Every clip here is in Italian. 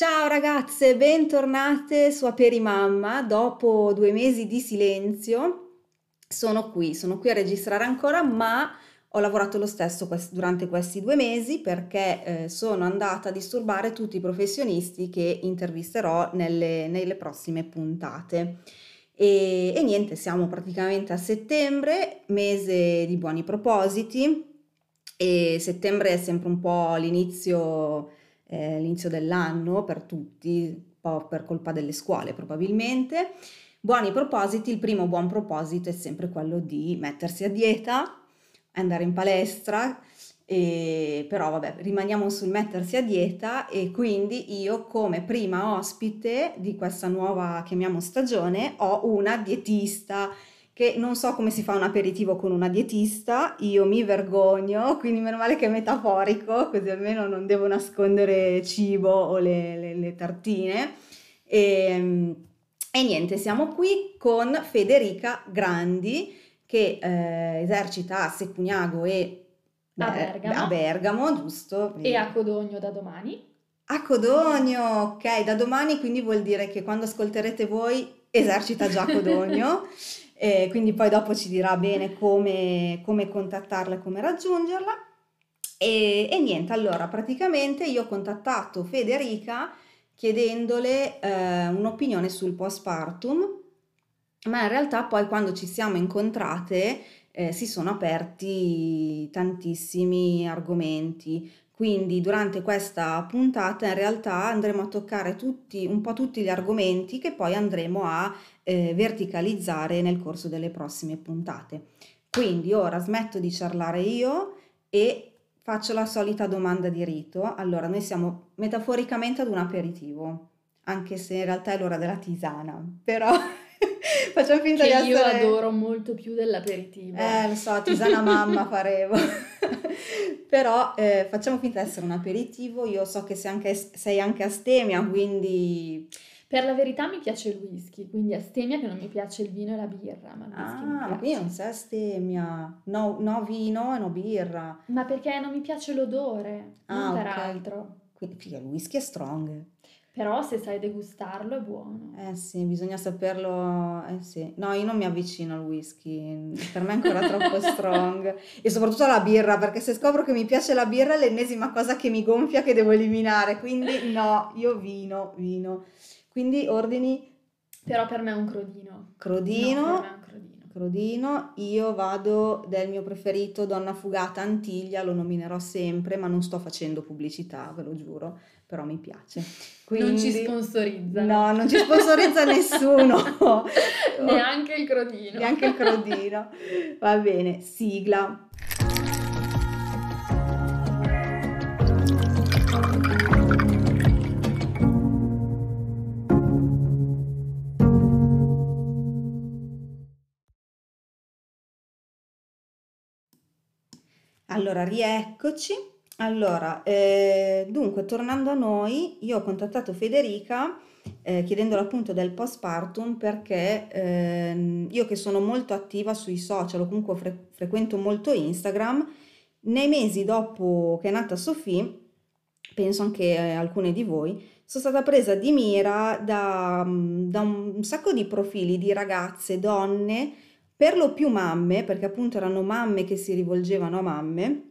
Ciao ragazze, bentornate su Aperimamma. Dopo due mesi di silenzio sono qui, sono qui a registrare ancora, ma ho lavorato lo stesso durante questi due mesi perché eh, sono andata a disturbare tutti i professionisti che intervisterò nelle, nelle prossime puntate. E, e niente, siamo praticamente a settembre, mese di buoni propositi e settembre è sempre un po' l'inizio eh, l'inizio dell'anno per tutti, un po' per colpa delle scuole probabilmente. Buoni propositi, il primo buon proposito è sempre quello di mettersi a dieta, andare in palestra, e, però vabbè, rimaniamo sul mettersi a dieta e quindi io come prima ospite di questa nuova, chiamiamo stagione, ho una dietista che non so come si fa un aperitivo con una dietista, io mi vergogno, quindi meno male che è metaforico, così almeno non devo nascondere cibo o le, le, le tartine. E, ehm, e, niente, siamo qui con Federica Grandi che eh, esercita a Secugnago e a Bergamo. a Bergamo, giusto? E a Codogno da domani. A Codogno, ok, da domani quindi vuol dire che quando ascolterete voi esercita già Codogno. E quindi poi dopo ci dirà bene come, come contattarla e come raggiungerla. E, e, niente, allora praticamente io ho contattato Federica chiedendole eh, un'opinione sul postpartum, ma in realtà poi quando ci siamo incontrate eh, si sono aperti tantissimi argomenti. Quindi durante questa puntata in realtà andremo a toccare tutti, un po' tutti gli argomenti che poi andremo a eh, verticalizzare nel corso delle prossime puntate. Quindi ora smetto di ciarlare io e faccio la solita domanda di rito. Allora, noi siamo metaforicamente ad un aperitivo, anche se in realtà è l'ora della tisana, però Facciamo finta che di essere... io adoro molto più dell'aperitivo. Eh, lo so, tisana mamma faremo. Però eh, facciamo finta di essere un aperitivo. Io so che sei anche, sei anche astemia, quindi... Per la verità mi piace il whisky, quindi astemia che non mi piace il vino e la birra. Ma il ah, quindi non sei astemia. No, no vino e no birra. Ma perché non mi piace l'odore, ah, non okay. altro. Quindi, il whisky è strong. Però se sai degustarlo è buono. Eh sì, bisogna saperlo. Eh sì. No, io non mi avvicino al whisky, per me è ancora troppo strong. E soprattutto alla birra, perché se scopro che mi piace la birra è l'ennesima cosa che mi gonfia che devo eliminare. Quindi no, io vino, vino. Quindi ordini. Però per me è un crodino. Crodino. No, per me è un crodino. Crodino, io vado del mio preferito Donna Fugata Antiglia, lo nominerò sempre, ma non sto facendo pubblicità, ve lo giuro, però mi piace. Quindi, non ci sponsorizza. No, non ci sponsorizza nessuno. Neanche il crodino. Neanche il crodino. Va bene, sigla. Allora, rieccoci. Allora, eh, dunque, tornando a noi, io ho contattato Federica eh, chiedendole appunto del postpartum perché eh, io che sono molto attiva sui social o comunque fre- frequento molto Instagram, nei mesi dopo che è nata Sofì, penso anche a alcune di voi, sono stata presa di mira da, da un sacco di profili di ragazze, donne, per lo più mamme, perché appunto erano mamme che si rivolgevano a mamme,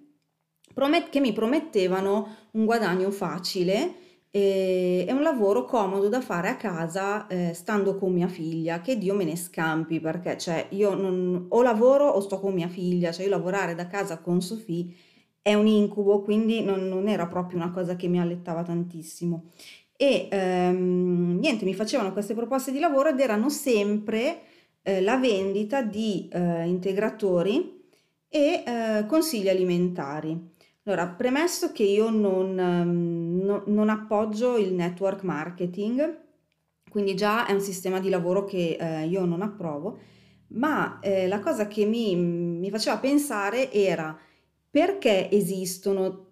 promet- che mi promettevano un guadagno facile e, e un lavoro comodo da fare a casa eh, stando con mia figlia, che Dio me ne scampi, perché cioè io non, o lavoro o sto con mia figlia, cioè io lavorare da casa con Sofì è un incubo, quindi non, non era proprio una cosa che mi allettava tantissimo. E ehm, niente, mi facevano queste proposte di lavoro ed erano sempre eh, la vendita di eh, integratori e eh, consigli alimentari. Allora, premesso che io non, ehm, no, non, appoggio il network marketing, quindi già è un sistema di lavoro che eh, io non approvo, ma eh, la cosa che mi, mi faceva pensare era perché esistono,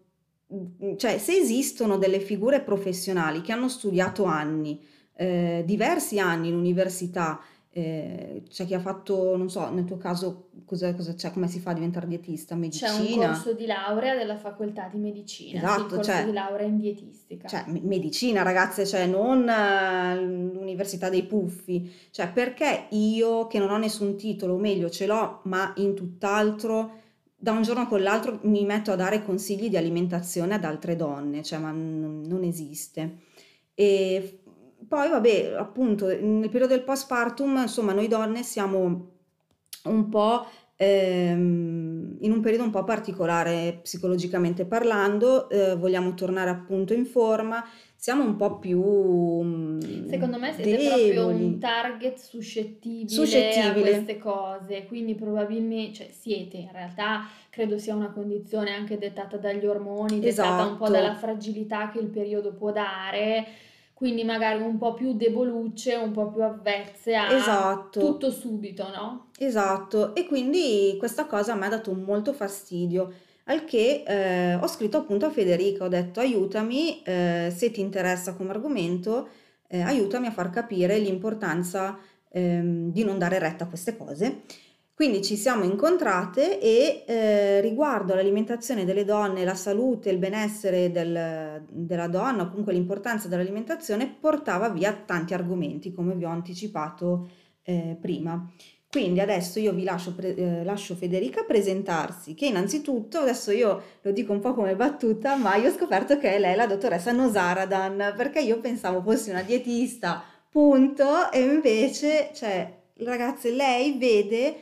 cioè se esistono delle figure professionali che hanno studiato anni, eh, diversi anni in università, eh, c'è chi ha fatto, non so, nel tuo caso cosa, cosa c'è, come si fa a diventare dietista? Medicina? C'è un corso di laurea della facoltà di medicina, esatto, il corso cioè, di laurea in dietistica. Cioè, medicina ragazze, cioè non uh, l'università dei puffi, cioè perché io che non ho nessun titolo, o meglio ce l'ho, ma in tutt'altro, da un giorno con l'altro mi metto a dare consigli di alimentazione ad altre donne, cioè ma n- non esiste. E poi, vabbè, appunto, nel periodo del postpartum, insomma, noi donne siamo un po' ehm, in un periodo un po' particolare psicologicamente parlando, eh, vogliamo tornare appunto in forma, siamo un po' più mm, Secondo me siete deboli. proprio un target suscettibile, suscettibile, a queste cose, quindi probabilmente, cioè siete in realtà, credo sia una condizione anche dettata dagli ormoni, dettata esatto. un po' dalla esatto. fragilità che il periodo può dare quindi magari un po' più debolucce, un po' più avvezze a esatto. tutto subito, no? Esatto, e quindi questa cosa mi ha dato molto fastidio, al che eh, ho scritto appunto a Federica, ho detto aiutami, eh, se ti interessa come argomento, eh, aiutami a far capire l'importanza ehm, di non dare retta a queste cose quindi ci siamo incontrate e eh, riguardo l'alimentazione delle donne, la salute, il benessere del, della donna, comunque l'importanza dell'alimentazione, portava via tanti argomenti, come vi ho anticipato eh, prima. Quindi adesso io vi lascio, pre- eh, lascio, Federica presentarsi, che innanzitutto, adesso io lo dico un po' come battuta, ma io ho scoperto che lei è la dottoressa Nosaradan, perché io pensavo fosse una dietista, punto, e invece, cioè, ragazze, lei vede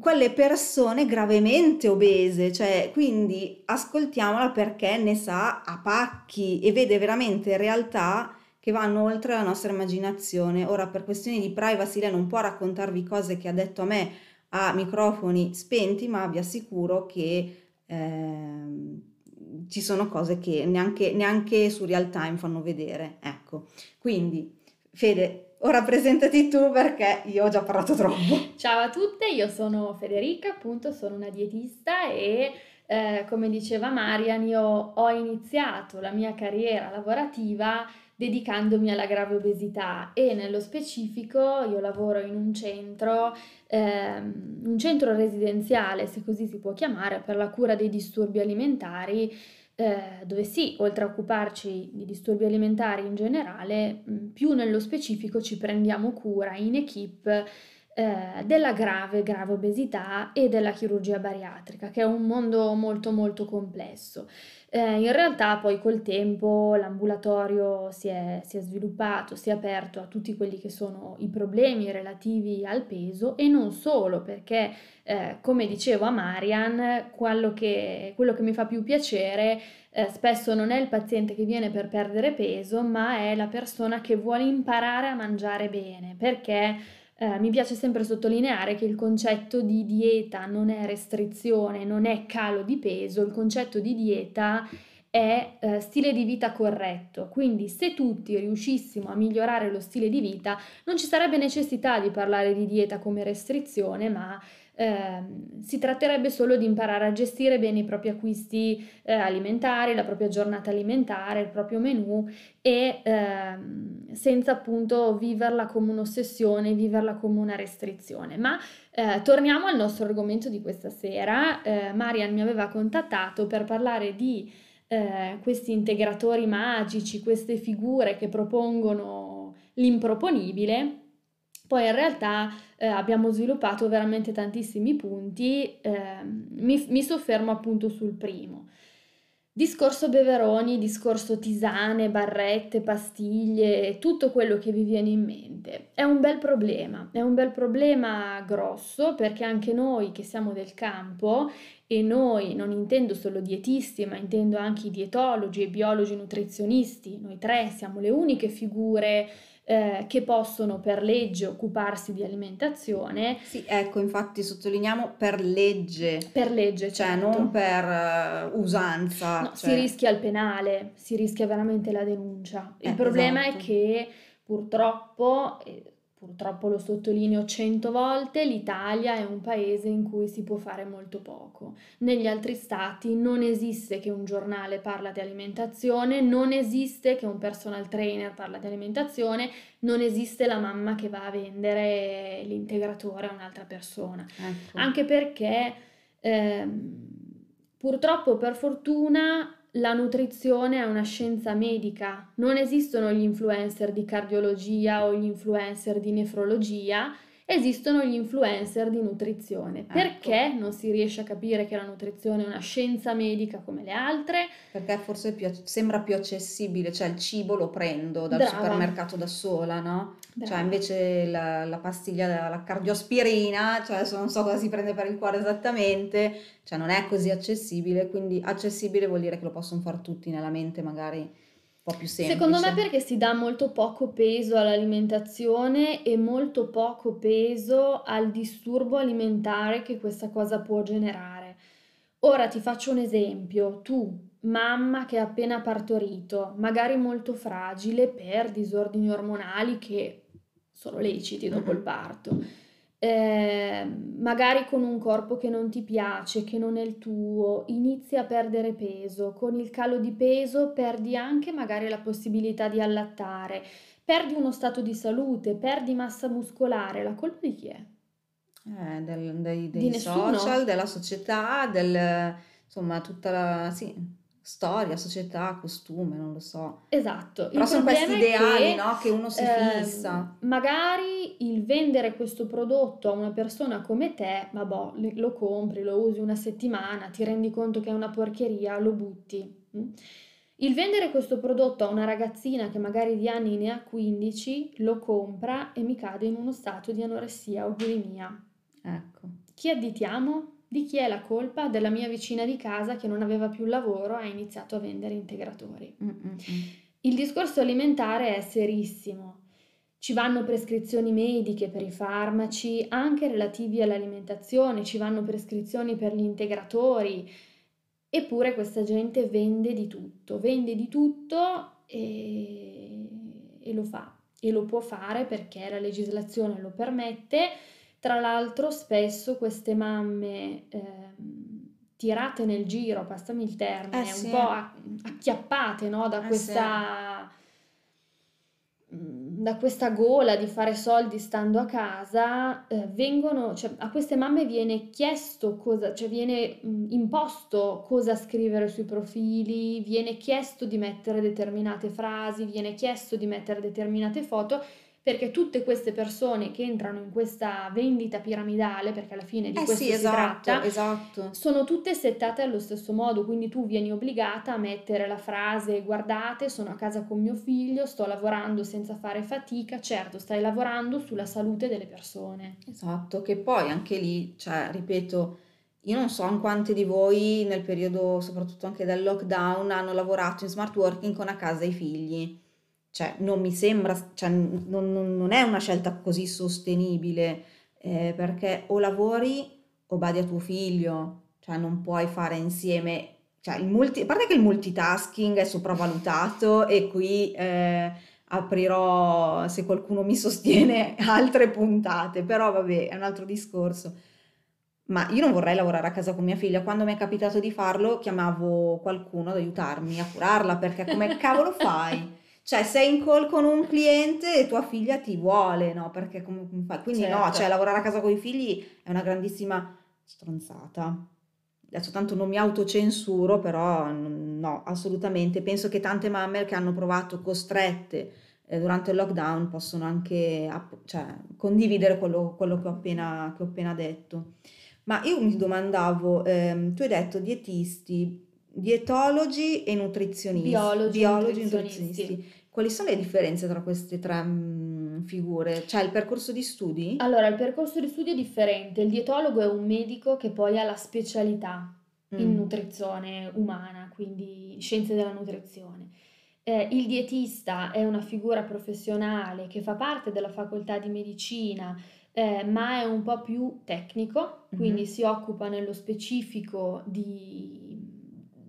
quelle persone gravemente obese, cioè quindi ascoltiamola perché ne sa a pacchi e vede veramente realtà che vanno oltre la nostra immaginazione. Ora per questioni di privacy lei non può raccontarvi cose che ha detto a me a microfoni spenti, ma vi assicuro che eh, ci sono cose che neanche, neanche su real time fanno vedere. Ecco, quindi Fede, Ora presentati tu perché io ho già parlato troppo. Ciao a tutte, io sono Federica, appunto sono una dietista e eh, come diceva Marian io ho iniziato la mia carriera lavorativa dedicandomi alla grave obesità e nello specifico io lavoro in un centro, ehm, un centro residenziale, se così si può chiamare, per la cura dei disturbi alimentari eh, dove sì, oltre a occuparci di disturbi alimentari in generale, mm, più nello specifico ci prendiamo cura in equip eh, della grave, grave obesità e della chirurgia bariatrica, che è un mondo molto molto complesso. Eh, in realtà poi col tempo l'ambulatorio si è, si è, sviluppato, si è aperto a tutti quelli che sono i problemi relativi al peso e non solo perché, eh, come dicevo a Marian, quello che, quello che mi fa più piacere eh, spesso non è il paziente che viene per perdere peso, ma è la persona che vuole imparare a mangiare bene perché eh, mi piace sempre sottolineare che il concetto di dieta non è restrizione, non è calo di peso, il concetto di dieta è eh, stile di vita corretto. Quindi se tutti riuscissimo a migliorare lo stile di vita, non ci sarebbe necessità di parlare di dieta come restrizione, ma eh, si tratterebbe solo di imparare a gestire bene i propri acquisti eh, alimentari, la propria giornata alimentare, il proprio menù e ehm, senza appunto viverla come un'ossessione, viverla come una restrizione. Ma eh, torniamo al nostro argomento di questa sera. Eh, Marian mi aveva contattato per parlare di eh, questi integratori magici, queste figure che propongono l'improponibile poi in realtà eh, abbiamo sviluppato veramente tantissimi punti, eh, mi, mi soffermo appunto sul primo. Discorso beveroni, discorso tisane, barrette, pastiglie, tutto quello che vi viene in mente. È un bel problema, è un bel problema grosso perché anche noi che siamo del campo e noi non intendo solo dietisti, ma intendo anche i dietologi, i biologi nutrizionisti, noi tre siamo le uniche figure eh, che possono per legge occuparsi di alimentazione. Sì, ecco, infatti sottolineiamo per legge. Per legge, cioè certo. non per uh, usanza. No, cioè... Si rischia il penale, si rischia veramente la denuncia. Il eh, problema esatto. è che purtroppo... Eh, purtroppo lo sottolineo cento volte, l'Italia è un paese in cui si può fare molto poco. Negli altri stati non esiste che un giornale parla di alimentazione, non esiste che un personal trainer parla di alimentazione, non esiste la mamma che va a vendere l'integratore a un'altra persona. Ecco. Anche perché ehm, purtroppo per fortuna la nutrizione è una scienza medica, non esistono gli influencer di cardiologia o gli influencer di nefrologia, esistono gli influencer di nutrizione. Ecco. Perché non si riesce a capire che la nutrizione è una scienza medica come le altre? Perché forse più, sembra più accessibile, cioè il cibo lo prendo dal Brava. supermercato da sola, no? Cioè, Brava. Cioè invece la, la pastiglia, la cardiospirina, cioè adesso non so cosa si prende per il cuore esattamente, cioè non è così accessibile, quindi accessibile vuol dire che lo possono fare tutti nella mente magari po' più semplice. Secondo me perché si dà molto poco peso all'alimentazione e molto poco peso al disturbo alimentare che questa cosa può generare. Ora ti faccio un esempio, tu, mamma che ha appena partorito, magari molto fragile per disordini ormonali che sono leciti dopo il parto eh, magari con un corpo che non ti piace, che non è il tuo, inizi a perdere peso, con il calo di peso perdi anche magari la possibilità di allattare, perdi uno stato di salute, perdi massa muscolare, la colpa di chi è? Eh, del, dei, dei di social, della società, del, insomma tutta la... Sì storia, società, costume, non lo so. Esatto. Però sono questi ideali che, no? che uno si eh, fissa. Magari il vendere questo prodotto a una persona come te, vabbè, lo compri, lo usi una settimana, ti rendi conto che è una porcheria, lo butti. Mm? Il vendere questo prodotto a una ragazzina che magari di anni ne ha 15, lo compra e mi cade in uno stato di anoressia o bulimia. Ecco. Chi additiamo? Di chi è la colpa? Della mia vicina di casa che non aveva più lavoro e ha iniziato a vendere integratori. Mm-mm. Il discorso alimentare è serissimo. Ci vanno prescrizioni mediche per i farmaci, anche relativi all'alimentazione, ci vanno prescrizioni per gli integratori. Eppure questa gente vende di tutto, vende di tutto e, e lo fa. E lo può fare perché la legislazione lo permette tra l'altro spesso queste mamme eh, tirate nel giro, passami il termine, eh sì. un po' acchiappate no? da, eh questa, sì. Mm, da questa gola di fare soldi stando a casa, eh, vengono, cioè, a queste mamme viene chiesto cosa, cioè viene mh, mm, imposto cosa scrivere sui profili, viene chiesto di mettere determinate frasi, viene chiesto di mettere determinate foto perché tutte queste persone che entrano in questa vendita piramidale, perché alla fine di eh questo sì, si esatto, tratta, esatto. sono tutte settate allo stesso modo, quindi tu vieni obbligata a mettere la frase guardate, sono a casa con mio figlio, sto lavorando senza fare fatica, certo, stai lavorando sulla salute delle persone. Esatto, che poi anche lì, cioè, ripeto, io non so in quante di voi nel periodo, soprattutto anche del lockdown, hanno lavorato in smart working con a casa i figli cioè non mi sembra, cioè, non, non, è una scelta così sostenibile eh, perché o lavori o badi a tuo figlio, cioè non puoi fare insieme, cioè multi, a parte che il multitasking è sopravvalutato e qui eh, aprirò, se qualcuno mi sostiene, altre puntate, però vabbè, è un altro discorso. Ma io non vorrei lavorare a casa con mia figlia. Quando mi è capitato di farlo, chiamavo qualcuno ad aiutarmi a curarla perché come cavolo fai? Cioè, sei in call con un cliente e tua figlia ti vuole, no? Perché come, come fai? Quindi certo. no, cioè lavorare a casa con i figli è una grandissima stronzata. Adesso tanto non mi autocensuro, però no, assolutamente. Penso che tante mamme che hanno provato costrette eh, durante il lockdown possono anche cioè, condividere quello, quello che, ho appena, che, ho appena, detto. Ma io mi domandavo, ehm, tu hai detto dietisti, dietologi e nutrizionisti. Biologi, biologi nutrizionisti. nutrizionisti. Quali sono le differenze tra queste tre mh, mm, figure? Cioè il percorso di studi? Allora, il percorso di studi è differente. Il dietologo è un medico che poi ha la specialità mm. in nutrizione umana, quindi scienze della nutrizione. Eh, il dietista è una figura professionale che fa parte della facoltà di medicina, eh, ma è un po' più tecnico, quindi mm-hmm. si occupa nello specifico di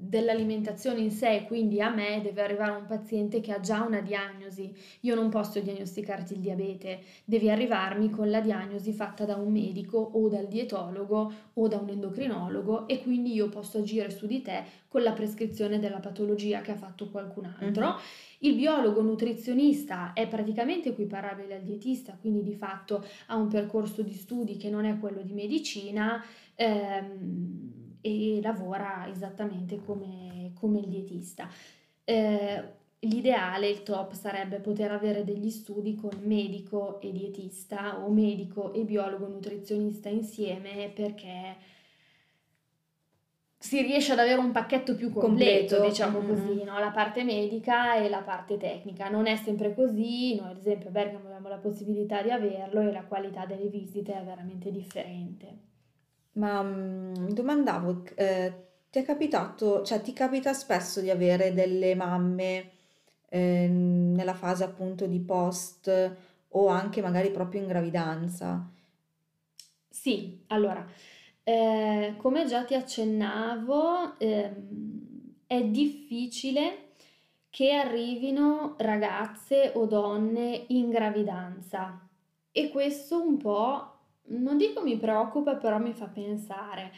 dell'alimentazione in sé, quindi a me deve arrivare un paziente che ha già una diagnosi. Io non posso diagnosticarti il diabete, devi arrivarmi con la diagnosi fatta da un medico o dal dietologo o da un endocrinologo e quindi io posso agire su di te con la prescrizione della patologia che ha fatto qualcun altro. Mm-hmm. Il biologo nutrizionista è praticamente equiparabile al dietista, quindi di fatto ha un percorso di studi che non è quello di medicina ehm, e lavora esattamente come, come il dietista. Eh, L'ideale, il top sarebbe poter avere degli studi con medico e dietista o medico e biologo nutrizionista insieme perché si riesce ad avere un pacchetto più completo, completo. diciamo mm-hmm. così, no? la parte medica e la parte tecnica. Non è sempre così, noi ad esempio a Bergamo abbiamo la possibilità di averlo e la qualità delle visite è veramente differente. Ma mm, mi domandavo, eh, ti è capitato, cioè ti capita spesso di avere delle mamme eh, nella fase appunto di post o anche magari proprio in gravidanza? Sì, allora eh, come già ti accennavo, ehm, è difficile che arrivino ragazze o donne in gravidanza e questo un po', non dico mi preoccupa, però mi fa pensare.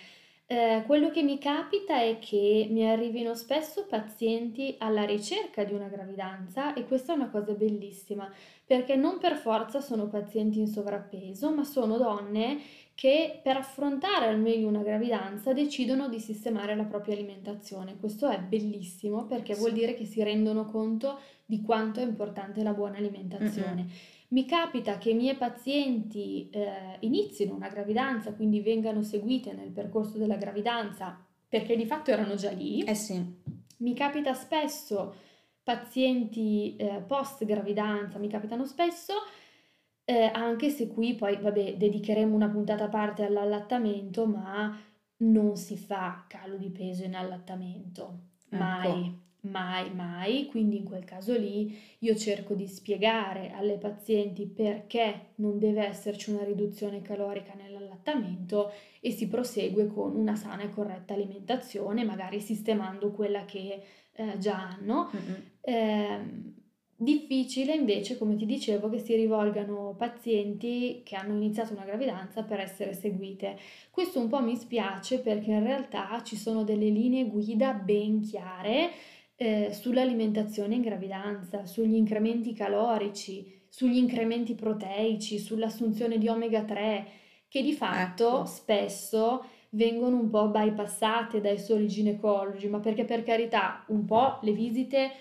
Eh, quello che mi capita è che mi arrivino spesso pazienti alla ricerca di una gravidanza e questa è una cosa bellissima perché non per forza sono pazienti in sovrappeso, ma sono donne che per affrontare al meglio una gravidanza decidono di sistemare la propria alimentazione. Questo è bellissimo perché sì. vuol dire che si rendono conto di quanto è importante la buona alimentazione. Mm-hmm. Mi capita che i miei pazienti eh, inizino una gravidanza, quindi vengano seguite nel percorso della gravidanza perché di fatto erano già lì. Eh sì. Mi capita spesso pazienti eh, post gravidanza, mi capitano spesso eh, anche se qui poi, vabbè, dedicheremo una puntata a parte all'allattamento, ma non si fa calo di peso in allattamento, mai. Ecco. Mai, mai, quindi in quel caso lì io cerco di spiegare alle pazienti perché non deve esserci una riduzione calorica nell'allattamento e si prosegue con una sana e corretta alimentazione, magari sistemando quella che eh, già hanno. Mm-hmm. Eh, Difficile invece, come ti dicevo, che si rivolgano pazienti che hanno iniziato una gravidanza per essere seguite. Questo un po' mi spiace perché in realtà ci sono delle linee guida ben chiare eh, sull'alimentazione in gravidanza, sugli incrementi calorici, sugli incrementi proteici, sull'assunzione di omega 3, che di fatto ecco. spesso vengono un po' bypassate dai soli ginecologi, ma perché per carità un po' le visite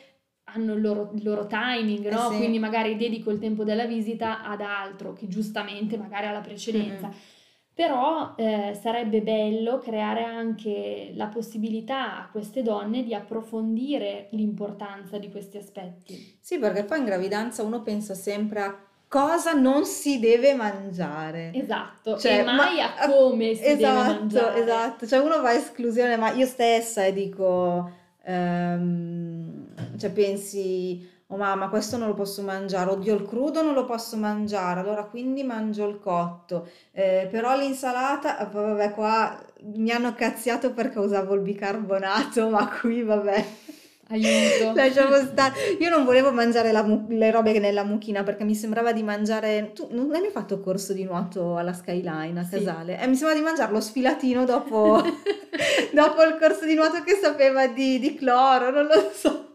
hanno il loro, il loro timing, eh no? Eh sì. Quindi magari dedico il tempo della visita ad altro che giustamente magari ha la precedenza. Mm-hmm. Però eh, sarebbe bello creare anche la possibilità a queste donne di approfondire l'importanza di questi aspetti. Sì, perché poi in gravidanza uno pensa sempre a cosa non si deve mangiare. Esatto, cioè, e mai ma, a come si esatto, deve mangiare. Esatto, cioè uno va a esclusione, ma io stessa e dico... Um, cioè pensi, oh mamma, questo non lo posso mangiare, oddio il crudo non lo posso mangiare, allora quindi mangio il cotto, eh, però l'insalata, vabbè qua mi hanno cazziato perché usavo il bicarbonato, ma qui vabbè. Aiuto. Lasciamo stare. Io non volevo mangiare mu- le robe nella mucchina perché mi sembrava di mangiare. Tu non hai mai fatto corso di nuoto alla Skyline a Casale? Sì. Eh, mi sembrava di mangiare lo sfilatino dopo, dopo il corso di nuoto che sapeva di, di cloro, non lo so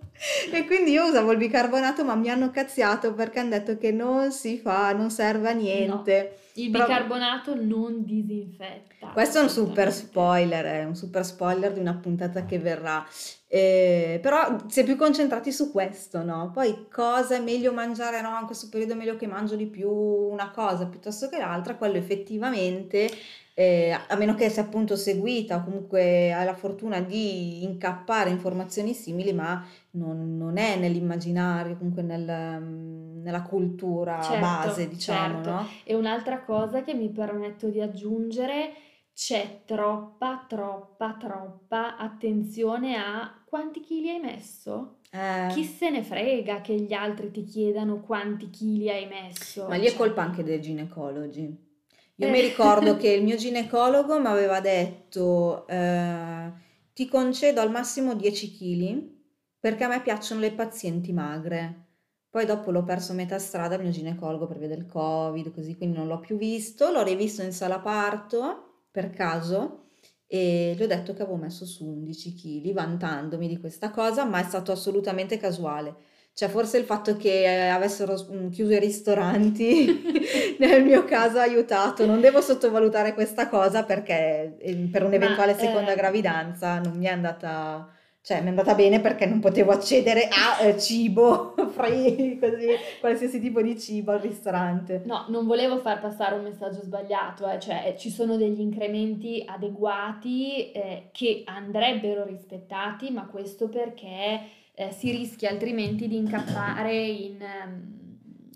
e quindi io usavo il bicarbonato ma mi hanno cazziato perché hanno detto che non si fa, non serve a niente. No, il bicarbonato non disinfetta. Questo è un super spoiler, è un super spoiler di una puntata che verrà. Eh, però si è più concentrati su questo, no? Poi cosa è meglio mangiare, no? In questo periodo è meglio che mangio di più una cosa piuttosto che l'altra, quello effettivamente eh, a meno che sia appunto seguita o comunque hai la fortuna di incappare informazioni simili, ma non, non è nell'immaginario, comunque nel, nella cultura certo, base, diciamo. Certo. No? E un'altra cosa che mi permetto di aggiungere, c'è troppa, troppa, troppa attenzione a quanti chili hai messo? Eh. Chi se ne frega che gli altri ti chiedano quanti chili hai messo? Ma lì è cioè colpa anche dei ginecologi. Io mi ricordo che il mio ginecologo mi aveva detto, eh, ti concedo al massimo 10 kg perché a me piacciono le pazienti magre. Poi dopo l'ho perso a metà strada il mio ginecologo per via del Covid, così quindi non l'ho più visto. L'ho rivisto in sala parto per caso e gli ho detto che avevo messo su 11 kg, vantandomi di questa cosa, ma è stato assolutamente casuale. Cioè, forse il fatto che eh, avessero mm, chiuso i ristoranti nel mio caso ha aiutato. Non devo sottovalutare questa cosa perché eh, per un'eventuale Ma, seconda eh... gravidanza non mi è andata cioè mi è andata bene perché non potevo accedere a eh, cibo free, così, qualsiasi tipo di cibo al ristorante. No, non volevo far passare un messaggio sbagliato, eh, cioè ci sono degli incrementi adeguati eh, che andrebbero rispettati, ma questo perché eh, si rischia altrimenti di incappare in... Um,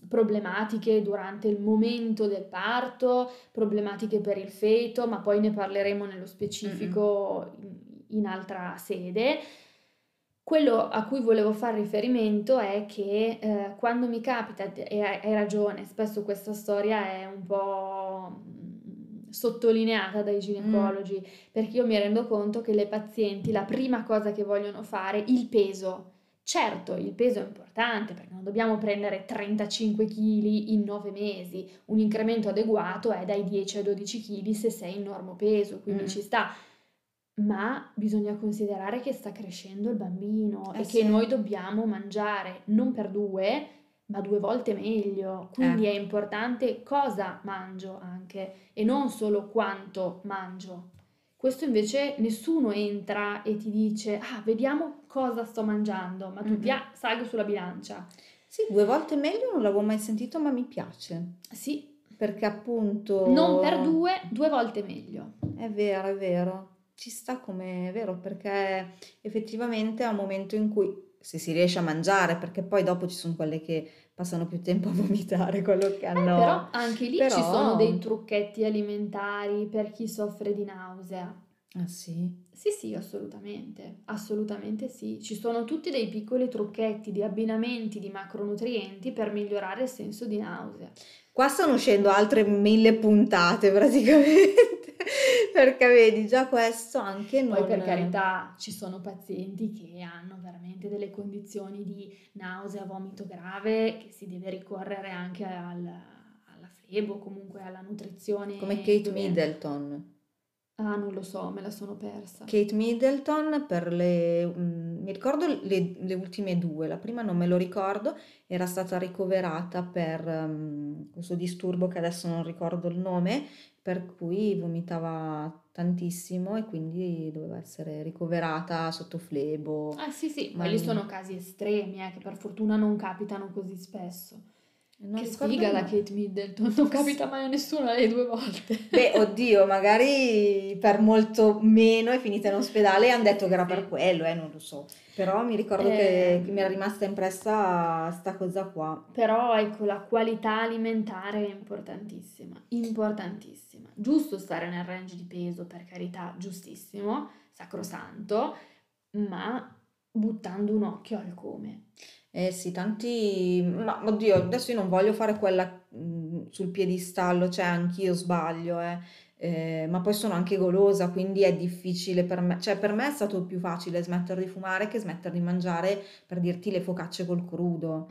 problematiche durante il momento del parto, problematiche per il feto, ma poi ne parleremo nello specifico mm-hmm in altra sede. Quello a cui volevo fare riferimento è che eh, quando mi capita, e hai ragione, spesso questa storia è un po' sottolineata dai ginecologi, mm. perché io mi rendo conto che le pazienti la prima cosa che vogliono fare, il peso. Certo, il peso è importante perché non dobbiamo prendere 35 kg in 9 mesi, un incremento adeguato è dai 10 ai 12 kg se sei in normopeso, quindi mm. ci sta ma bisogna considerare che sta crescendo il bambino eh e sì. che noi dobbiamo mangiare non per due, ma due volte meglio. Quindi eh. è importante cosa mangio anche e non solo quanto mangio. Questo invece nessuno entra e ti dice, ah, vediamo cosa sto mangiando, ma tu mm-hmm. pia- salgo sulla bilancia. Sì, due volte meglio non l'avevo mai sentito, ma mi piace. Sì. Perché appunto... Non per due, due volte meglio. È vero, è vero ci sta come vero, perché effettivamente è un momento in cui se si riesce a mangiare, perché poi dopo ci sono quelle che passano più tempo a vomitare quello che hanno. Eh, però anche lì però... ci sono dei trucchetti alimentari per chi soffre di nausea. Ah sì? Sì, sì, assolutamente, assolutamente sì. Ci sono tutti dei piccoli trucchetti di abbinamenti di macronutrienti per migliorare il senso di nausea. Qua stanno uscendo altre mille puntate praticamente, perché vedi già questo anche noi. Poi per carità ci sono pazienti che hanno veramente delle condizioni di nausea, vomito grave, che si deve ricorrere anche al, alla flebo, comunque alla nutrizione. Come Kate. Middleton. Ah, non lo so, me la sono persa. Kate Middleton per le... Mm, mi ricordo le, le ultime due, la prima non me lo ricordo, era stata ricoverata per um, questo disturbo che adesso non ricordo il nome, per cui vomitava tantissimo e quindi doveva essere ricoverata sotto flebo. Ah sì sì, ma quelli sono casi estremi eh, che per fortuna non capitano così spesso. Non che sfiga la Kate Middleton, non capita mai a nessuno le due volte. Beh, oddio, magari per molto meno è finita in ospedale e hanno detto che era per quello, eh, non lo so. Però mi ricordo eh, che, che, mi era rimasta impressa sta cosa qua. Però ecco, la qualità alimentare è importantissima, importantissima. Giusto stare nel range di peso, per carità, giustissimo, sacrosanto, ma buttando un occhio al come. Eh sì, tanti, ma oddio, adesso io non voglio fare quella mh, sul piedistallo, cioè anch'io sbaglio, eh. Eh, ma poi sono anche golosa, quindi è difficile per me, cioè per me è stato più facile smettere di fumare che smettere di mangiare, per dirti, le focacce col crudo.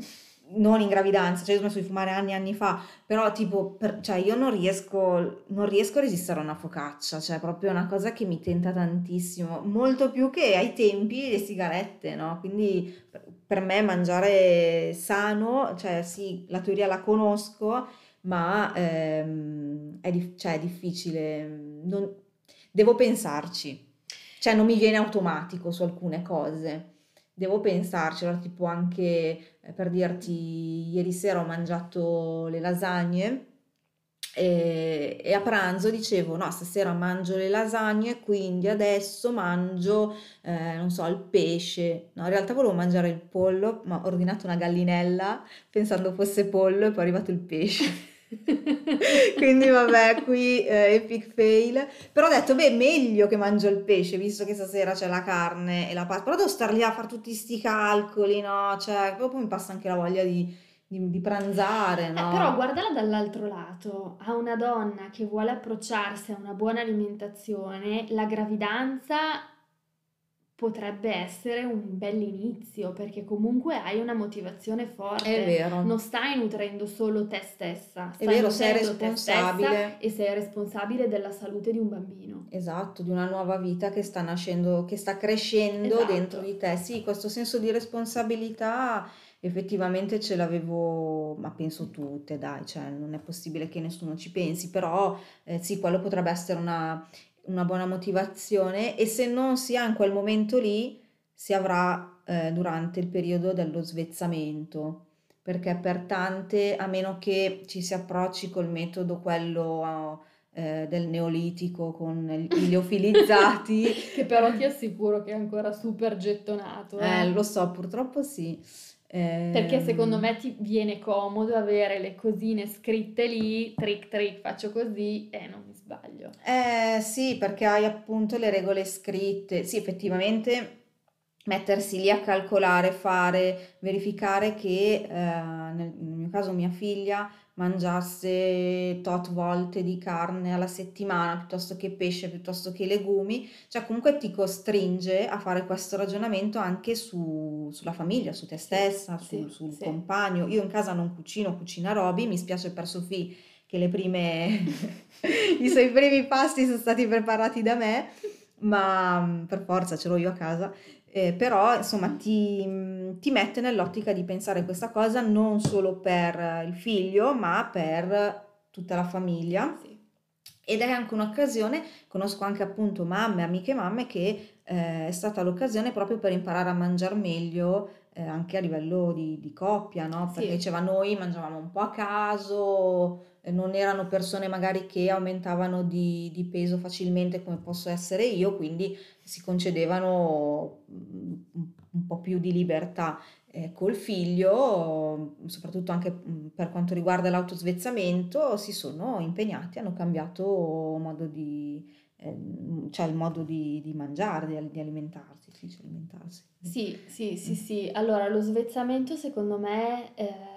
Non in gravidanza, cioè io ho smesso di fumare anni e anni fa, però tipo, per, cioè io non riesco, non riesco a resistere a una focaccia, cioè proprio una cosa che mi tenta tantissimo, molto più che ai tempi le sigarette, no? Quindi per me mangiare sano, cioè sì, la teoria la conosco, ma ehm, è, di- cioè, è difficile, non- devo pensarci, cioè non mi viene automatico su alcune cose, devo pensarci, allora tipo anche eh, per dirti, ieri sera ho mangiato le lasagne e, e, a pranzo dicevo no stasera mangio le lasagne quindi adesso mangio eh, non so il pesce no in realtà volevo mangiare il pollo ma ho ordinato una gallinella pensando fosse pollo e poi è arrivato il pesce. Quindi vabbè qui eh, epic fail. Però ho detto beh meglio che mangio il pesce visto che stasera c'è la carne e la pasta però devo star lì a fare tutti sti calcoli no? Cioè proprio mi passa anche la voglia di di, di pranzare, eh, no? Eh, però guardala dall'altro lato, a una donna che vuole approcciarsi a una buona alimentazione, la gravidanza potrebbe essere un bell'inizio perché comunque hai una motivazione forte. È vero. Non stai nutrendo solo te stessa, stai È vero, sei responsabile. e sei responsabile della salute di un bambino. Esatto, di una nuova vita che sta nascendo, che sta crescendo Esatto. dentro di te. Sì, questo senso di responsabilità effettivamente ce l'avevo, ma penso tutte, dai, cioè non è possibile che nessuno ci pensi, però eh, sì, quello potrebbe essere una, una buona motivazione e se non si ha in quel momento lì, si avrà eh, durante il periodo dello svezzamento. Perché per tante, a meno che ci si approcci col metodo quello eh, del neolitico con i liofilizzati, Che però ti assicuro che è ancora super gettonato. eh. eh, lo so, purtroppo sì. Perché secondo Ehm, me ti viene comodo avere le cosine scritte lì, trick trick, faccio così e non mi sbaglio. Eh sì, perché hai appunto le regole scritte. Sì, effettivamente mettersi lì a calcolare, fare, verificare che eh, nel, nel mio caso mia figlia mangiasse tot volte di carne alla settimana piuttosto che pesce, piuttosto che legumi, cioè comunque ti costringe a fare questo ragionamento anche su- sulla famiglia, su te stessa, Sì, sul, sul sì. compagno. Io in casa non cucino, cucina Roby, mi spiace per Sofì che le prime, i suoi primi pasti sono stati preparati da me, ma mm, per forza ce l'ho io a casa. Eh, però insomma ti, ti mette nell'ottica di pensare questa cosa non solo per il figlio, ma per tutta la famiglia. Sì. Ed è anche un'occasione, conosco anche appunto mamme, amiche mamme, che eh, è stata l'occasione proprio per imparare a mangiare meglio eh, anche a livello di, di coppia, no? Perché Sì. diceva noi mangiavamo un po' a caso, non erano persone magari che aumentavano di, di peso facilmente come posso essere io, quindi si concedevano mm, un po' più di libertà eh, col figlio, soprattutto anche mm, per quanto riguarda l'autosvezzamento, si sono impegnati, hanno cambiato modo di, ehm, cioè il modo di, di mangiare, di, di alimentarsi, sì, di alimentarsi. Sì, sì, sì, sì. Allora, lo svezzamento secondo me ehm,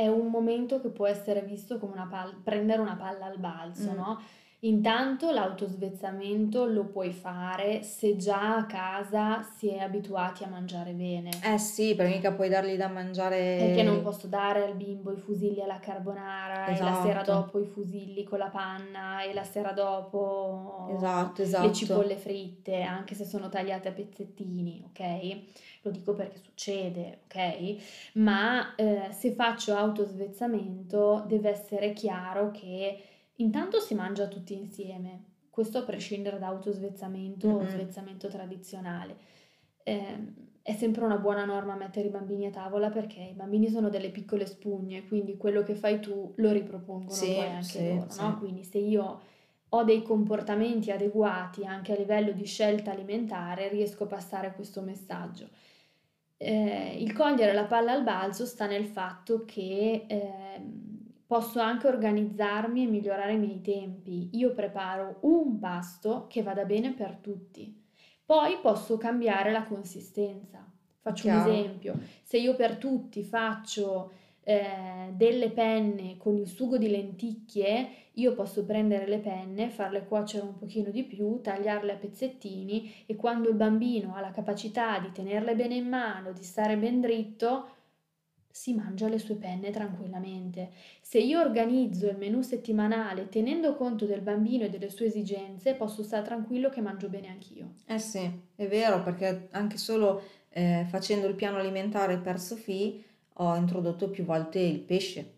è un momento che può essere visto come una palla, prendere una palla al balzo, Mm. no? Intanto l'autosvezzamento lo puoi fare se già a casa si è abituati a mangiare bene. Eh sì, perché mica puoi dargli da mangiare... Perché non posso dare al bimbo i fusilli alla carbonara e la sera Esatto. dopo i fusilli con la panna e la sera dopo Esatto, le esatto. cipolle fritte, anche se sono tagliate a pezzettini, ok? Lo dico perché succede, ok? Ma eh, se faccio autosvezzamento deve essere chiaro che intanto si mangia tutti insieme, questo a prescindere da autosvezzamento o Mm-mm. svezzamento tradizionale. Ehm, è sempre una buona norma mettere i bambini a tavola perché i bambini sono delle piccole spugne, quindi quello che fai tu lo ripropongono Sì, poi anche sì, loro, sì. no? Quindi se io ho dei comportamenti adeguati anche a livello di scelta alimentare, riesco a passare questo messaggio. Eh, il cogliere la palla al balzo sta nel fatto che ehm, posso anche organizzarmi e migliorare i miei tempi. Io preparo un pasto che vada bene per tutti. Poi posso cambiare la consistenza. Faccio un Chiaro. esempio. Se io per tutti faccio eh, delle penne con il sugo di lenticchie, io posso prendere le penne, farle cuocere un pochino di più, tagliarle a pezzettini e quando il bambino ha la capacità di tenerle bene in mano, di stare ben dritto, si mangia le sue penne tranquillamente. Se io organizzo il menù settimanale tenendo conto del bambino e delle sue esigenze, posso stare tranquillo che mangio bene anch'io. Eh sì, è vero, perché anche solo eh, facendo il piano alimentare per Sofì ho introdotto più volte il pesce.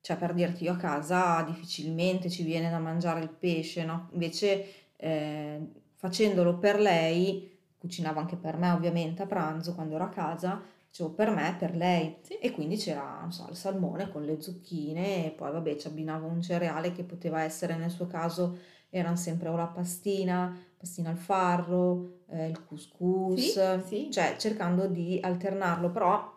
Cioè, per dirti, io a casa difficilmente ci viene da mangiare il pesce, no? Invece, eh, facendolo per lei, cucinavo anche per me ovviamente a pranzo quando ero a casa, facevo per me, per lei. Sì. E quindi c'era, non so, il salmone con le zucchine e poi vabbè ci abbinavo un cereale che poteva essere nel suo caso erano sempre o la pastina, pastina al farro, eh, il couscous, Sì, sì. cioè cercando di alternarlo, però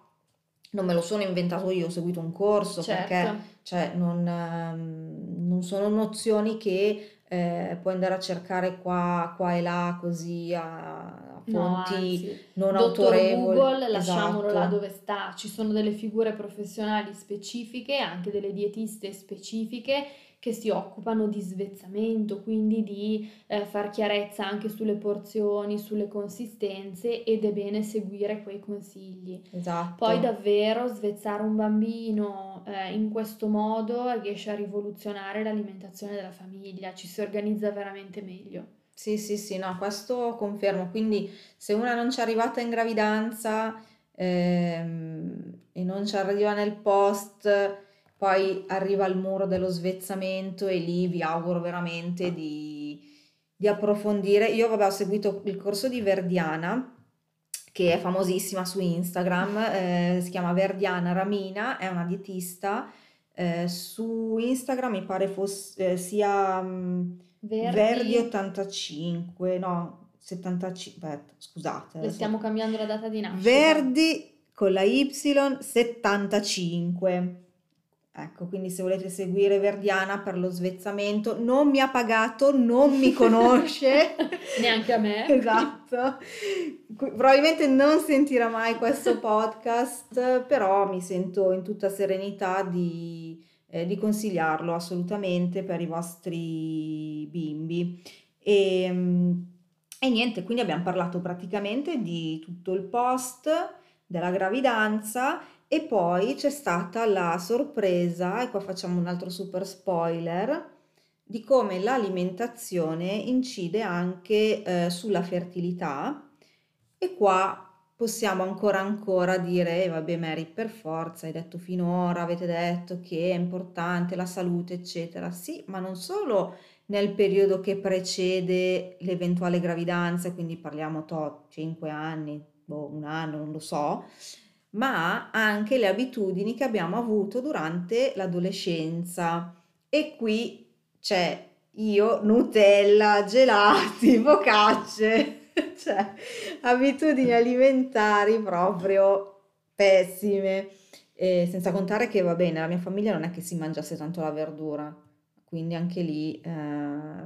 non me lo sono inventato io, ho seguito un corso perché Certo. cioè, non, ehm, non sono nozioni che eh, puoi andare a cercare qua, qua e là così a, a No, fonti anzi, non Dottor autorevoli. Google, lasciamolo là Esatto. dove sta. Ci sono delle figure professionali specifiche, anche delle dietiste specifiche che si occupano di svezzamento, quindi di eh, far chiarezza anche sulle porzioni, sulle consistenze ed è bene seguire quei consigli. Esatto. Poi davvero svezzare un bambino eh, in questo modo riesce a rivoluzionare l'alimentazione della famiglia, ci si organizza veramente meglio. Sì, sì, sì, no, questo confermo. Quindi se una non ci è arrivata in gravidanza ehm, e non ci arriva nel post, poi arriva al muro dello svezzamento e lì vi auguro veramente di, di approfondire. Io vabbè, ho seguito il corso di Verdiana, che è famosissima su Instagram, eh, si chiama Verdiana Ramina, è una dietista. Eh, su Instagram mi pare fosse eh, sia... Mh, Verdi. Verdi 85, no, 75, aspetta, scusate. Le stiamo cambiando la data di nascita. Verdi con la Y 75. Ecco, quindi se volete seguire Verdiana per lo svezzamento, non mi ha pagato, non mi conosce. Neanche a me. Esatto. Probabilmente non sentirà mai questo podcast, però mi sento in tutta serenità di, eh, di consigliarlo assolutamente per i vostri bimbi. E, mm, e niente, quindi abbiamo parlato praticamente di tutto il post, della gravidanza e poi c'è stata la sorpresa, e qua facciamo un altro super spoiler, di come l'alimentazione incide anche eh, sulla fertilità e qua possiamo ancora ancora dire, "Eh, vabbè Mary, per forza, hai detto finora, avete detto che è importante la salute, eccetera. Sì, ma non solo nel periodo che precede l'eventuale gravidanza, quindi parliamo to 5 anni, boh, un anno, non lo so, ma anche le abitudini che abbiamo avuto durante l'adolescenza. E qui c'è io, Nutella, gelati, focacce, cioè abitudini alimentari proprio pessime. E senza contare che va bene, nella mia famiglia non è che si mangiasse tanto la verdura, quindi anche lì, eh,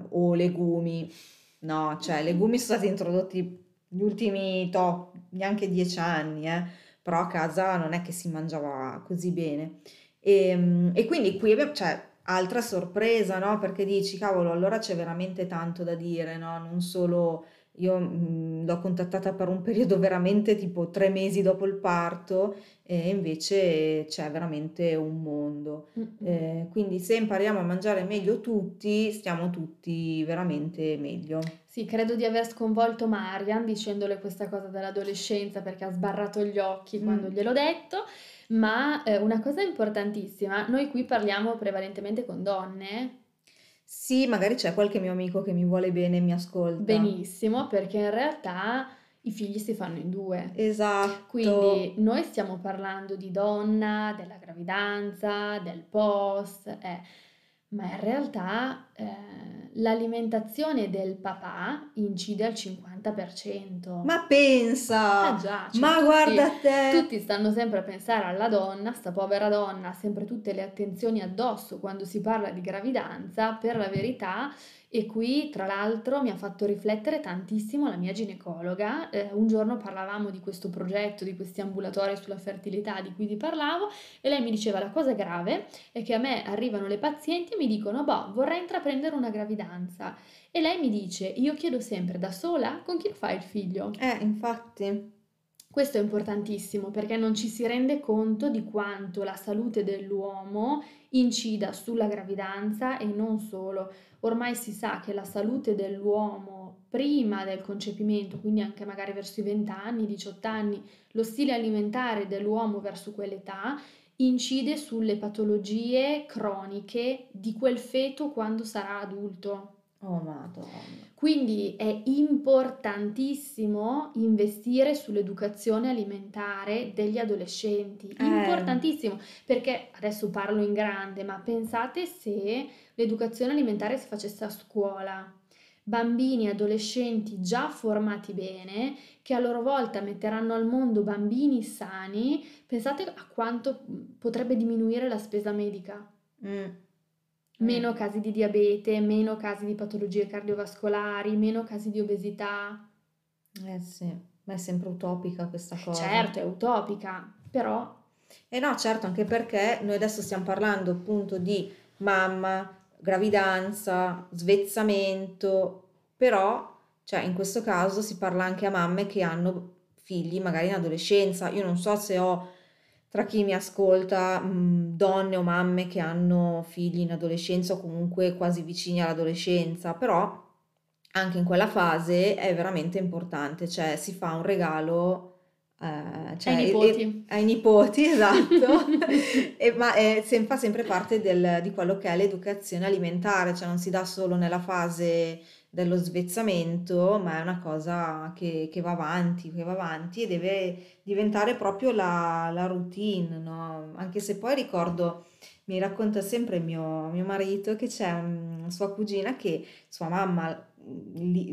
o legumi, no, cioè legumi sono stati introdotti gli ultimi, to, neanche dieci anni, eh, però a casa non è che si mangiava così bene. E, mm, e quindi qui abbiamo, cioè, altra sorpresa, no? Perché dici, cavolo, allora c'è veramente tanto da dire, no? Non solo io mm, l'ho contattata per un periodo veramente tipo tre mesi dopo il parto e invece c'è veramente un mondo. Eh, quindi se impariamo a mangiare meglio tutti, stiamo tutti veramente meglio. Sì, credo di aver sconvolto Marian dicendole questa cosa dell'adolescenza perché ha sbarrato gli occhi quando Mm. gliel'ho detto, ma eh, una cosa importantissima, noi qui parliamo prevalentemente con donne, Sì, magari c'è qualche mio amico che mi vuole bene e mi ascolta. benissimo, perché in realtà i figli si fanno in due. Esatto. Quindi noi stiamo parlando di donna, della gravidanza, del post, eh, ma in realtà eh, l'alimentazione del papà incide al 50%. Ma pensa! Eh già, cioè Ma tutti- guarda te! Tutti stanno sempre a pensare alla donna, sta povera donna ha sempre tutte le attenzioni addosso quando si parla di gravidanza, per la verità, e qui tra l'altro mi ha fatto riflettere tantissimo la mia ginecologa. Eh, un giorno parlavamo di questo progetto, di questi ambulatori sulla fertilità di cui ti parlavo, e lei mi diceva la cosa grave è che a me arrivano le pazienti e mi dicono, boh, vorrei intraprendere una gravidanza. E lei mi dice, io chiedo sempre da sola con chi lo fa il figlio. Eh, infatti. Questo è importantissimo perché non ci si rende conto di quanto la salute dell'uomo incida sulla gravidanza e non solo. Ormai si sa che la salute dell'uomo prima del concepimento, quindi anche magari verso i 20 anni, 18 anni, lo stile alimentare dell'uomo verso quell'età incide sulle patologie croniche di quel feto quando sarà adulto. Oh, madonna. Quindi è importantissimo investire sull'educazione alimentare degli adolescenti. Eh. Importantissimo, perché adesso parlo in grande, ma pensate se l'educazione alimentare si facesse a scuola. Bambini e adolescenti già formati bene, che a loro volta metteranno al mondo bambini sani, pensate a quanto potrebbe diminuire la spesa medica. Mm. Meno casi di diabete, meno casi di patologie cardiovascolari, meno casi di obesità. Eh sì, ma è sempre utopica questa cosa. Certo, è utopica, però E no, certo, anche perché noi adesso stiamo parlando appunto di mamma gravidanza, svezzamento, però, cioè in questo caso si parla anche a mamme che hanno figli magari in adolescenza. Io non so se ho tra chi mi ascolta mh, donne o mamme che hanno figli in adolescenza o comunque quasi vicini all'adolescenza, però anche in quella fase è veramente importante, cioè si fa un regalo eh, cioè, ai nipoti. E, ai nipoti, esatto, e, ma è, se, fa sempre parte del, di quello che è l'educazione alimentare, cioè non si dà solo nella fase dello svezzamento, ma è una cosa che, che va avanti, che va avanti e deve diventare proprio la, la routine, no? Anche se poi ricordo, mi racconta sempre mio, mio marito che c'è una sua cugina che sua mamma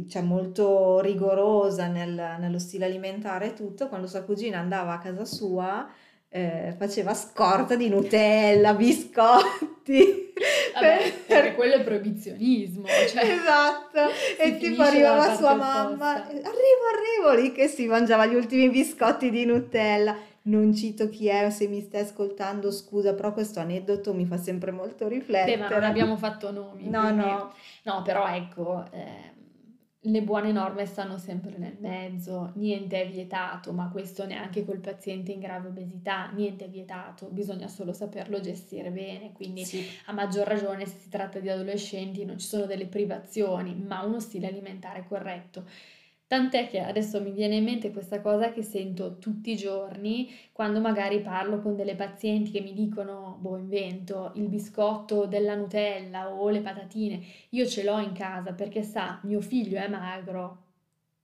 cioè molto rigorosa nel, nello stile alimentare e tutto, quando sua cugina andava a casa sua eh, faceva scorta di Nutella, biscotti. Vabbè, perché quello è proibizionismo. Cioè, esatto, e tipo arrivava sua mamma, arrivo, arrivo, lì che si mangiava gli ultimi biscotti di Nutella. Non cito chi è, se mi stai ascoltando, scusa, però questo aneddoto mi fa sempre molto riflettere. Beh, ma non abbiamo fatto nomi. No, quindi... no. No, però ecco, eh, le buone norme stanno sempre nel mezzo, niente è vietato, ma questo neanche col paziente in grave obesità, niente è vietato, bisogna solo saperlo gestire bene, quindi sì. a maggior ragione se si tratta di adolescenti non ci sono delle privazioni, ma uno stile alimentare corretto. Tant'è che adesso mi viene in mente questa cosa che sento tutti i giorni quando magari parlo con delle pazienti che mi dicono, boh, invento il biscotto della Nutella o le patatine. Io ce l'ho in casa perché sa, mio figlio è magro.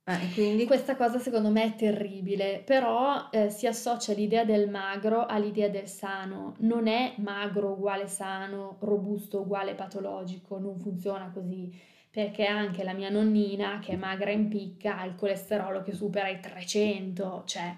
Eh, quindi... Questa cosa secondo me è terribile, però eh, si associa l'idea del magro all'idea del sano. Non è magro uguale sano, robusto uguale patologico, non funziona così perché anche la mia nonnina, che è magra in picca, ha il colesterolo che supera i 300, cioè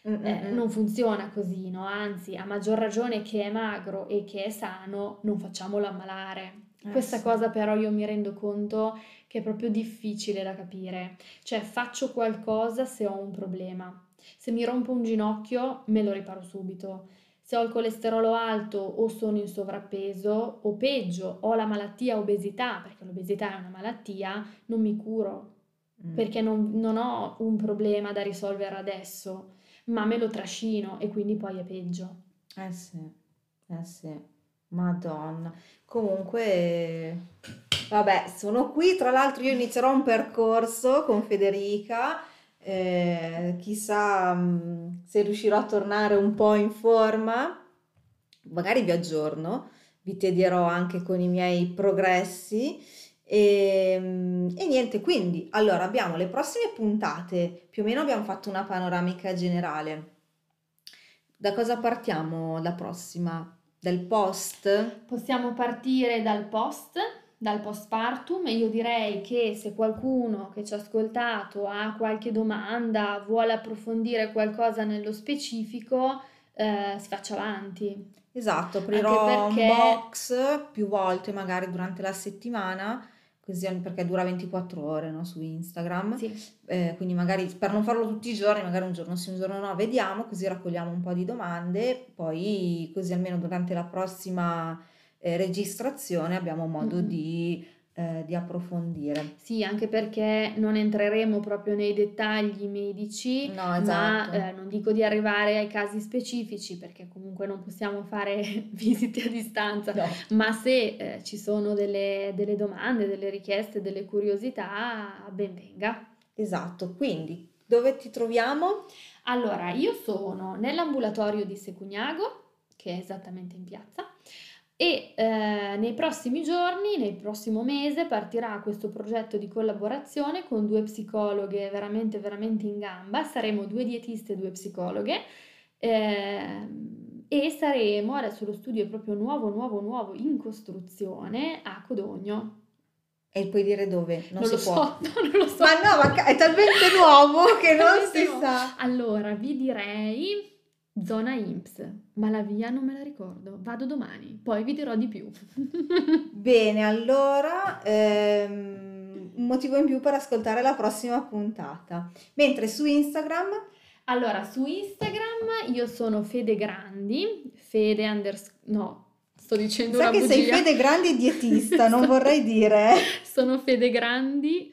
eh, non funziona così, no? Anzi, a maggior ragione che è magro e che è sano, non facciamolo ammalare. Eh, Questa sì. cosa però io mi rendo conto che è proprio difficile da capire. Cioè, faccio qualcosa se ho un problema. Se mi rompo un ginocchio, me lo riparo subito se ho il colesterolo alto o sono in sovrappeso o peggio ho la malattia obesità, perché l'obesità è una malattia, non mi curo mm. perché non, non, ho un problema da risolvere adesso, ma me lo trascino e quindi poi è peggio. Eh sì, eh sì, madonna. Comunque, vabbè, sono qui, tra l'altro io inizierò un percorso con Federica eh, chissà mm, se riuscirò a tornare un po' in forma, magari vi aggiorno, vi tedierò anche con i miei progressi. E, mm, e, niente, quindi allora abbiamo le prossime puntate, più o meno abbiamo fatto una panoramica generale. Da cosa partiamo la prossima? Del post? Possiamo partire dal post dal postpartum e io direi che se qualcuno che ci ha ascoltato ha qualche domanda, vuole approfondire qualcosa nello specifico, eh, si faccia avanti. Esatto, aprirò perché... un box più volte magari durante la settimana, così perché dura 24 ore no, su Instagram. Sì. Eh, quindi magari per non farlo tutti i giorni, magari un giorno sì, un giorno no, vediamo, così raccogliamo un po' di domande, poi così almeno durante la prossima eh, registrazione abbiamo modo mm-hmm. di, eh, di, approfondire. Sì, anche perché non entreremo proprio nei dettagli medici, no, esatto. ma eh, non dico di arrivare ai casi specifici perché comunque non possiamo fare visite a distanza, no. ma se eh, ci sono delle, delle domande, delle richieste, delle curiosità, ben venga. Esatto, quindi dove ti troviamo? Allora, io sono nell'ambulatorio di Secugnago, che è esattamente in piazza, e eh, nei prossimi giorni, nel prossimo mese, partirà questo progetto di collaborazione con due psicologhe veramente, veramente in gamba. Saremo due dietiste e due psicologhe. Eh, e saremo, adesso lo studio è proprio nuovo, nuovo, nuovo, in costruzione a Codogno. E puoi dire dove? Non, non lo può. so, no, non lo so. Ma no, ma è talmente nuovo che non si nuovo. sa. Allora, vi direi Zona IMSS, ma la via non me la ricordo, vado domani, poi vi dirò di più. Bene, allora ehm, un motivo in più per ascoltare la prossima puntata. Mentre su Instagram... Allora, su Instagram io sono Fede Grandi, Fede underscore... no, sto dicendo Sa una che sei. Fede Grandi dietista, non vorrei dire. Sono Fede Grandi,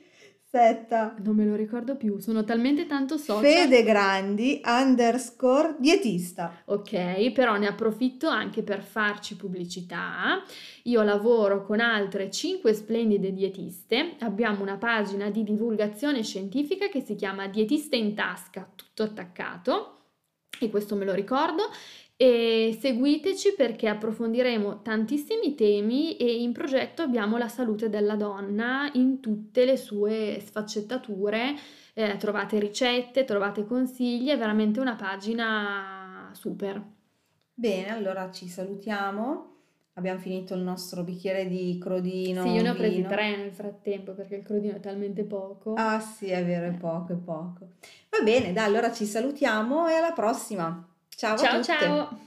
Aspetta. non me lo ricordo più, sono talmente tanto social. Fede Grandi underscore dietista. Ok, però ne approfitto anche per farci pubblicità. Io lavoro con altre 5 splendide dietiste. Abbiamo una pagina di divulgazione scientifica che si chiama Dietiste in tasca, tutto attaccato. E questo me lo ricordo. E seguiteci perché approfondiremo tantissimi temi e in progetto abbiamo la salute della donna in tutte le sue sfaccettature. Eh, trovate ricette, trovate consigli, è veramente una pagina super. Bene, allora ci salutiamo. Abbiamo finito il nostro bicchiere di crodino. Sì, io ne ho presi vino. tre nel frattempo perché il crodino è talmente poco. Ah sì, è vero, è Eh. poco, è poco. Va bene, dai, allora ci salutiamo e alla prossima. Ciao ciao!